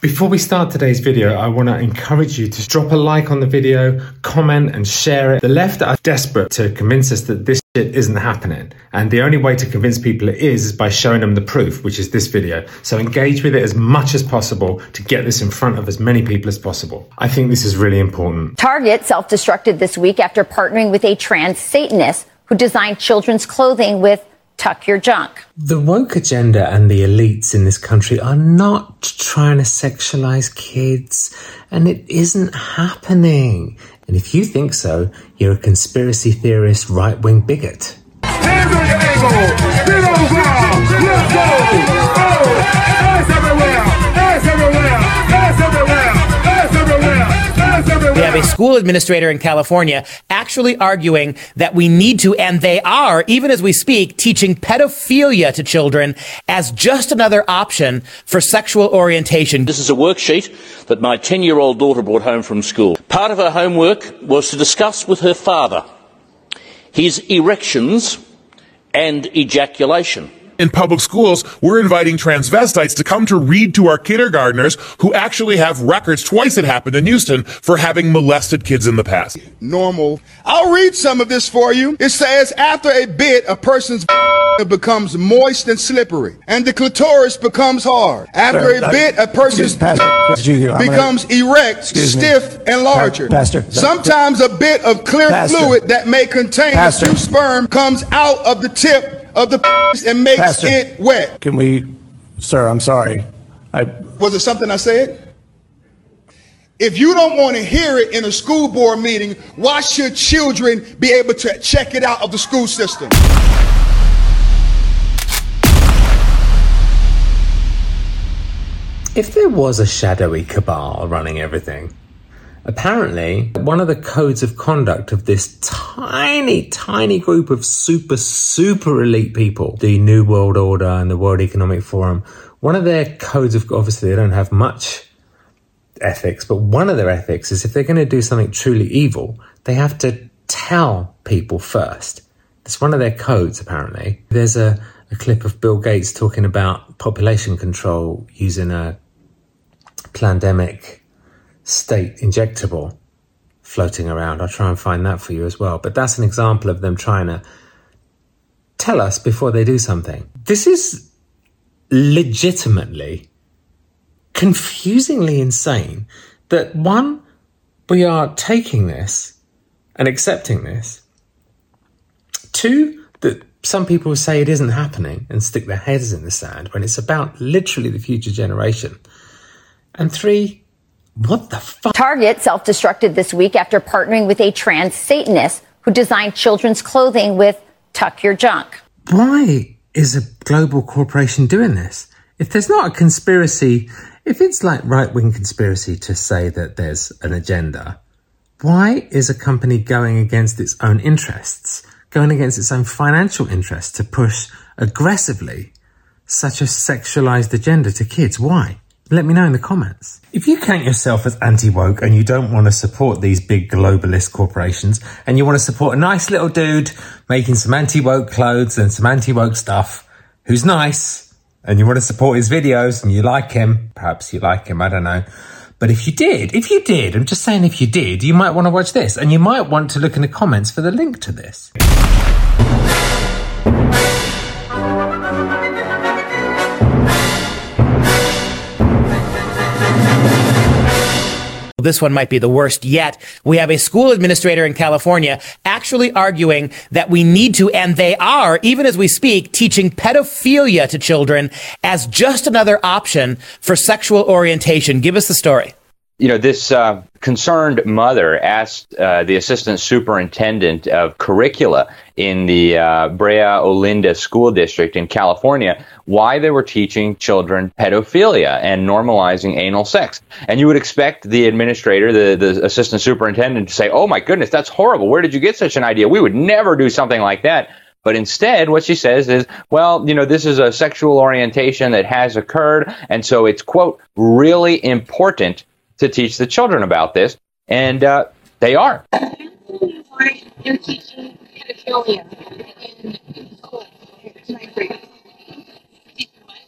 Before we start today's video, I want to encourage you to drop a like on the video, comment and share it. The left are desperate to convince us that this shit isn't happening. And the only way to convince people it is is by showing them the proof, which is this video. So engage with it as much as possible to get this in front of as many people as possible. I think this is really important. Target self destructed this week after partnering with a trans Satanist who designed children's clothing with tuck your junk. The woke agenda and the elites in this country are not trying to sexualize kids, and it isn't happening. And if you think so, you're a conspiracy theorist, right wing bigot. Hands on your. Spin over. Let's go. Oh, We have a school administrator in California actually arguing that we need to, and they are, even as we speak, teaching pedophilia to children as just another option for sexual orientation. This is a worksheet that my 10 year old daughter brought home from school. Part of her homework was to discuss with her father his erections and ejaculation. In public schools, we're inviting transvestites to come to read to our kindergartners who actually have records, twice it happened in Houston, for having molested kids in the past. normal. I'll read some of this for you. It says, after a bit, a person's becomes moist and slippery, and the clitoris becomes hard. After Sir, a bit, a person's Pastor, Pastor, you- I'm gonna- becomes erect, Excuse me. stiff, and larger. Pastor, Sometimes a bit of clear Pastor. fluid that may contain Pastor. sperm comes out of the tip of the penis and makes Pastor. it wet. Can we, sir, I'm sorry. I, Was it something I said? If you don't want to hear it in a school board meeting, why should children be able to check it out of the school system? If there was a shadowy cabal running everything, apparently one of the codes of conduct of this tiny, tiny group of super, super elite people, the New World Order and the World Economic Forum, one of their codes of, obviously they don't have much ethics, but one of their ethics is if they're going to do something truly evil, they have to tell people first. It's one of their codes, apparently. There's a, a clip of Bill Gates talking about population control using a pandemic state injectable floating around. I'll try and find that for you as well. But that's an example of them trying to tell us before they do something. This is legitimately confusingly insane that one, we are taking this and accepting this. Two, that some people say it isn't happening and stick their heads in the sand when it's about literally the future generation. And three, what the fuck? Target self destructed this week after partnering with a trans Satanist who designed children's clothing with tuck your junk. Why is a global corporation doing this? If there's not a conspiracy, if it's like right wing conspiracy to say that there's an agenda, why is a company going against its own interests, going against its own financial interests to push aggressively such a sexualized agenda to kids? Why? Let me know in the comments. If you count yourself as anti woke and you don't want to support these big globalist corporations and you want to support a nice little dude making some anti woke clothes and some anti woke stuff who's nice and you want to support his videos and you like him, perhaps you like him, I don't know. But if you did, if you did, I'm just saying if you did, you might want to watch this and you might want to look in the comments for the link to this. This one might be the worst yet. We have a school administrator in California actually arguing that we need to, and they are, even as we speak, teaching pedophilia to children as just another option for sexual orientation. Give us the story. You know, this uh, concerned mother asked uh, the assistant superintendent of curricula in the uh, Brea Olinda School District in California why they were teaching children pedophilia and normalizing anal sex. And you would expect the administrator, the, the assistant superintendent, to say, Oh my goodness, that's horrible. Where did you get such an idea? We would never do something like that. But instead, what she says is, well, you know, this is a sexual orientation that has occurred. And so it's, quote, really important to teach the children about this. And uh, they are. why they're teaching pedophilia in school. It's not great.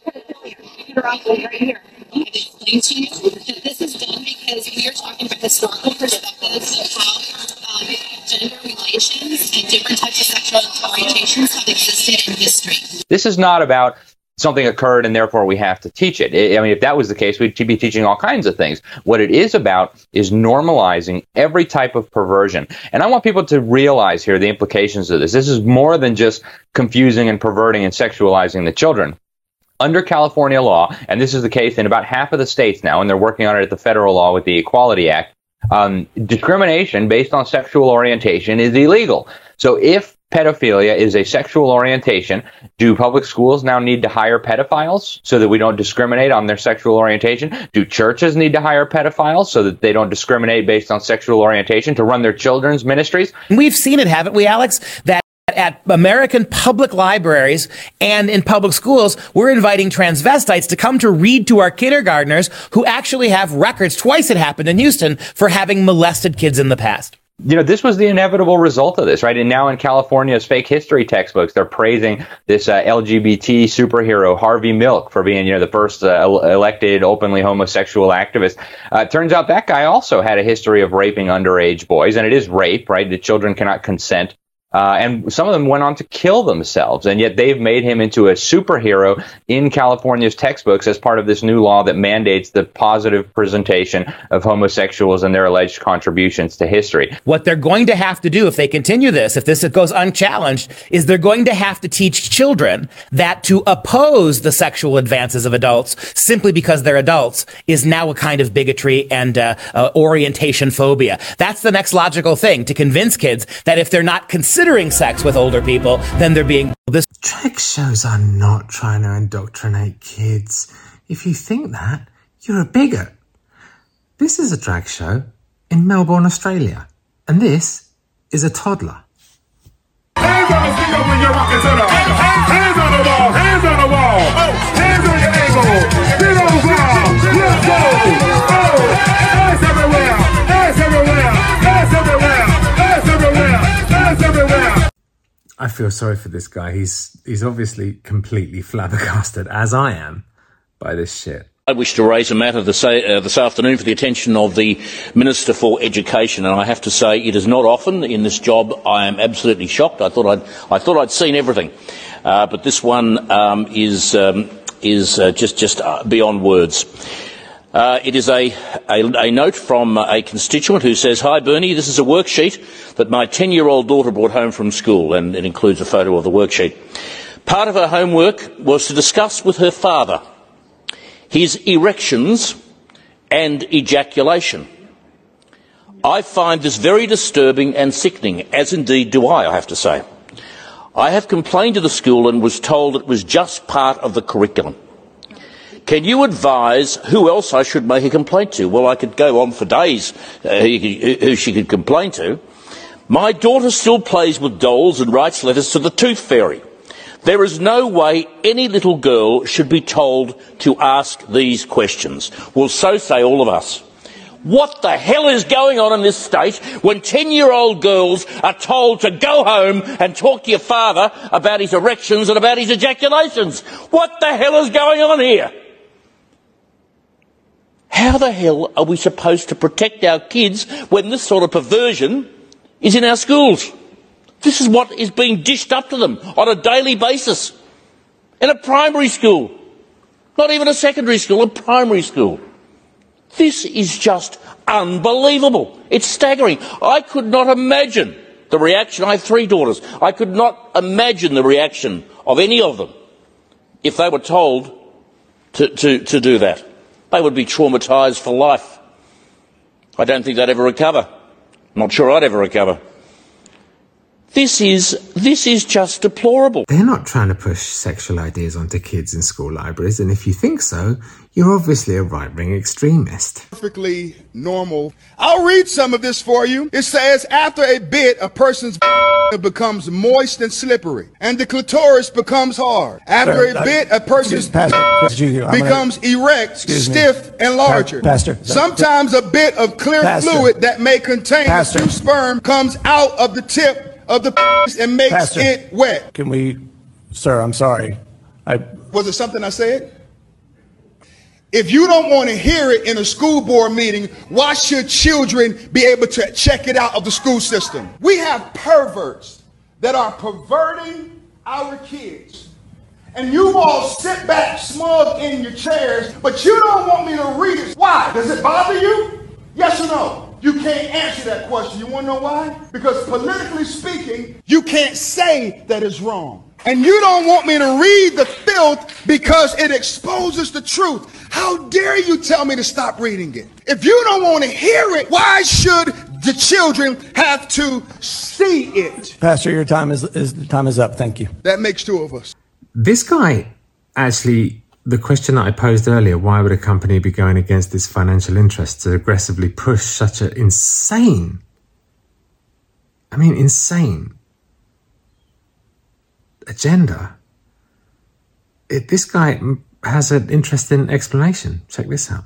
Pedophilia. Right here. I've to you that this is done because we are talking about historical perspectives of how gender relations and different types of sexual orientations have existed in history. This is not about something occurred and therefore we have to teach it. I mean, if that was the case, we'd be teaching all kinds of things. What it is about is normalizing every type of perversion. And I want people to realize here the implications of this. This is more than just confusing and perverting and sexualizing the children. Under California law, and this is the case in about half of the states now, and they're working on it at the federal law with the Equality Act, um, discrimination based on sexual orientation is illegal. So if pedophilia is a sexual orientation, do public schools now need to hire pedophiles so that we don't discriminate on their sexual orientation? Do churches need to hire pedophiles so that they don't discriminate based on sexual orientation to run their children's ministries? We've seen it, haven't we, Alex? That at American public libraries and in public schools, we're inviting transvestites to come to read to our kindergartners who actually have records. Twice it happened in Houston for having molested kids in the past. You know, this was the inevitable result of this, right? And now in California's fake history textbooks, they're praising this uh, LGBT superhero, Harvey Milk, for being, you know, the first uh, elected openly homosexual activist. Uh, turns out that guy also had a history of raping underage boys, and it is rape, right? The children cannot consent. Uh, and some of them went on to kill themselves, and yet they've made him into a superhero in California's textbooks as part of this new law that mandates the positive presentation of homosexuals and their alleged contributions to history. What they're going to have to do if they continue this, if this goes unchallenged, is they're going to have to teach children that to oppose the sexual advances of adults simply because they're adults is now a kind of bigotry and uh, uh, orientation phobia. That's the next logical thing to convince kids that if they're not considering sex with older people, then they're being this. Drag shows are not trying to indoctrinate kids. If you think that, you're a bigot. This is a drag show in Melbourne, Australia, and this is a toddler. Hands on the seat when you're rocking to the hands on the wall, hands on the wall, oh, hands on your feel sorry for this guy. He's he's obviously completely flabbergasted, as I am, by this shit. I wish to raise a matter this, uh, this afternoon for the attention of the Minister for Education, and I have to say it is not often in this job. I am absolutely shocked. I thought I'd, I thought I'd seen everything, uh, but this one um, is um, is uh, just just uh, beyond words. Uh, it is a, a, a note from a constituent who says, Hi Bernie, this is a worksheet that my 10 year old daughter brought home from school, and it includes a photo of the worksheet. Part of her homework was to discuss with her father his erections and ejaculation. I find this very disturbing and sickening, as indeed do I, I have to say. I have complained to the school and was told it was just part of the curriculum. Can you advise who else I should make a complaint to? Well, I could go on for days uh, who, who she could complain to. My daughter still plays with dolls and writes letters to the tooth fairy. There is no way any little girl should be told to ask these questions. Well, so say all of us. What the hell is going on in this state when 10 year old girls are told to go home and talk to your father about his erections and about his ejaculations? What the hell is going on here? How the hell are we supposed to protect our kids when this sort of perversion is in our schools? This is what is being dished up to them on a daily basis. In a primary school. Not even a secondary school, a primary school. This is just unbelievable. It's staggering. I could not imagine the reaction. I have three daughters. I could not imagine the reaction of any of them if they were told to, to, to do that. They would be traumatised for life. I don't think they'd ever recover. I'm not sure I'd ever recover. This is, this is just deplorable. They're not trying to push sexual ideas onto kids in school libraries, and if you think so, you're obviously a right wing extremist. perfectly normal. I'll read some of this for you. It says, after a bit, a person's becomes moist and slippery, and the clitoris becomes hard. After Sir, a I- bit, a person's Pastor, Pastor gonna- becomes erect, Excuse me. stiff, and larger. Pastor, Sometimes a bit of clear Pastor. fluid that may contain Pastor. a few sperm comes out of the tip of the penis and makes Pastor. it wet. Can we, sir, I'm sorry. I, Was it something I said? If you don't want to hear it in a school board meeting, why should children be able to check it out of the school system? We have perverts that are perverting our kids. And you all sit back smug in your chairs, but you don't want me to read it. Why? Does it bother you? Yes or no? You can't answer that question. You want to know why? Because politically speaking, you can't say that it's wrong. And you don't want me to read the filth because it exposes the truth. How dare you tell me to stop reading it? If you don't want to hear it, why should the children have to see it? Pastor, your time is, is time is up. Thank you. That makes two of us. This guy actually, the question that I posed earlier, why would a company be going against its financial interests to aggressively push such an insane, I mean, insane agenda? It, this guy has an interesting explanation. Check this out.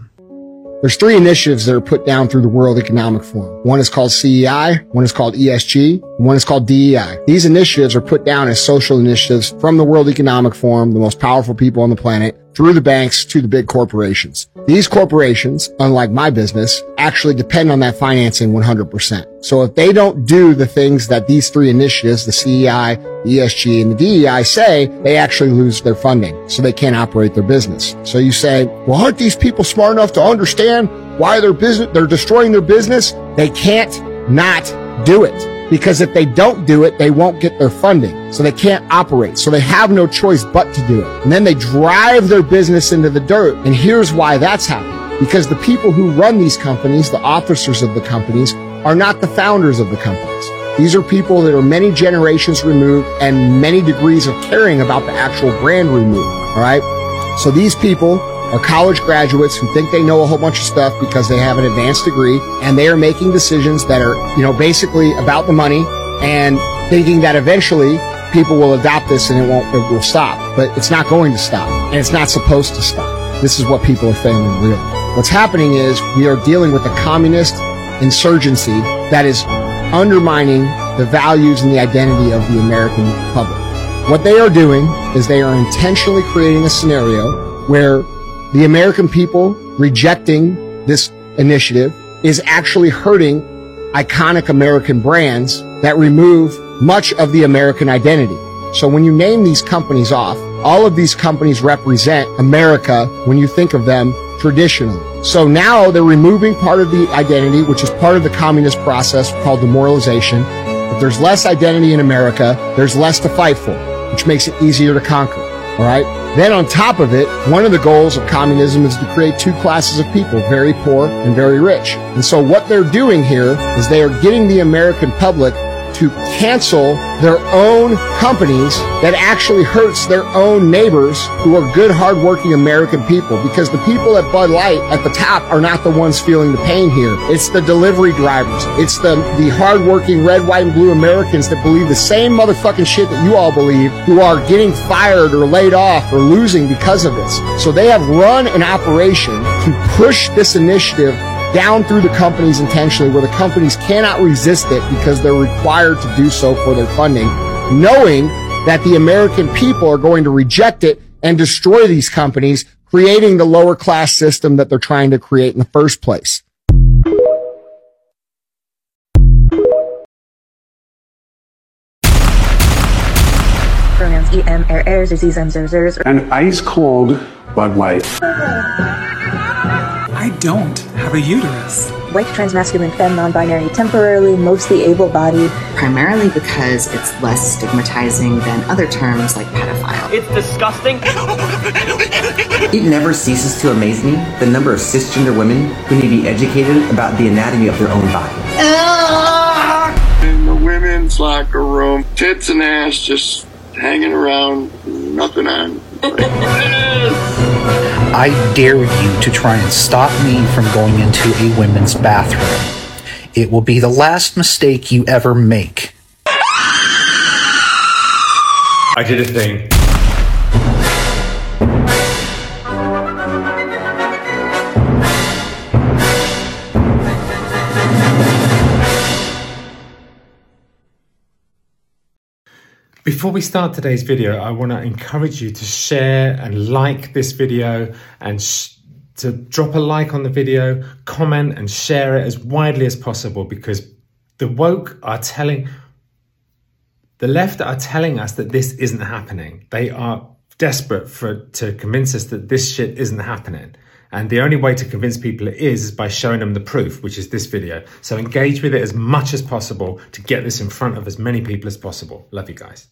There's three initiatives that are put down through the World Economic Forum. One is called CEI, one is called ESG, one is called DEI. These initiatives are put down as social initiatives from the World Economic Forum, the most powerful people on the planet, through the banks to the big corporations. These corporations, unlike my business, actually depend on that financing 100%. So if they don't do the things that these three initiatives, the CEI, ESG, and the DEI say, they actually lose their funding. So they can't operate their business. So you say, well, aren't these people smart enough to understand why their business, they're destroying their business? They can't not do it because if they don't do it, they won't get their funding. So they can't operate. So they have no choice but to do it. And then they drive their business into the dirt. And here's why that's happening. Because the people who run these companies, the officers of the companies, are not the founders of the companies. These are people that are many generations removed and many degrees of caring about the actual brand removed. All right. So these people are college graduates who think they know a whole bunch of stuff because they have an advanced degree and they are making decisions that are, you know, basically about the money and thinking that eventually people will adopt this and it won't, it will stop. But it's not going to stop and it's not supposed to stop. This is what people are failing to realize. What's happening is we are dealing with a communist insurgency that is undermining the values and the identity of the American public. What they are doing is they are intentionally creating a scenario where the American people rejecting this initiative is actually hurting iconic American brands that remove much of the American identity. So when you name these companies off, all of these companies represent America when you think of them traditionally. So now they're removing part of the identity, which is part of the communist process called demoralization. If there's less identity in America, there's less to fight for, which makes it easier to conquer. All right. Then on top of it, one of the goals of communism is to create two classes of people, very poor and very rich. And so what they're doing here is they are getting the American public to cancel their own companies that actually hurts their own neighbors who are good, hardworking American people. Because the people at Bud Light at the top are not the ones feeling the pain here. It's the delivery drivers. It's the, the hardworking red, white, and blue Americans that believe the same motherfucking shit that you all believe who are getting fired or laid off or losing because of this. So they have run an operation to push this initiative down through the companies intentionally where the companies cannot resist it because they're required to do so for their funding, knowing that the American people are going to reject it and destroy these companies, creating the lower class system that they're trying to create in the first place. Pronouns em, ers, zs, em, zer, zers. An ice cold Bud Light. I don't have a uterus. White, transmasculine, femme, non-binary, temporarily, mostly able-bodied. Primarily because it's less stigmatizing than other terms like pedophile. It's disgusting. It never ceases to amaze me the number of cisgender women who need to be educated about the anatomy of their own body. In the women's locker room, tits and ass just hanging around, nothing on. I dare you to try and stop me from going into a women's bathroom. It will be the last mistake you ever make. I did a thing. Before we start today's video, I want to encourage you to share and like this video and sh- to drop a like on the video, comment, and share it as widely as possible because the woke are telling, the left are telling us that this isn't happening. They are desperate for to convince us that this shit isn't happening. And the only way to convince people it is is by showing them the proof, which is this video. So engage with it as much as possible to get this in front of as many people as possible. Love you guys.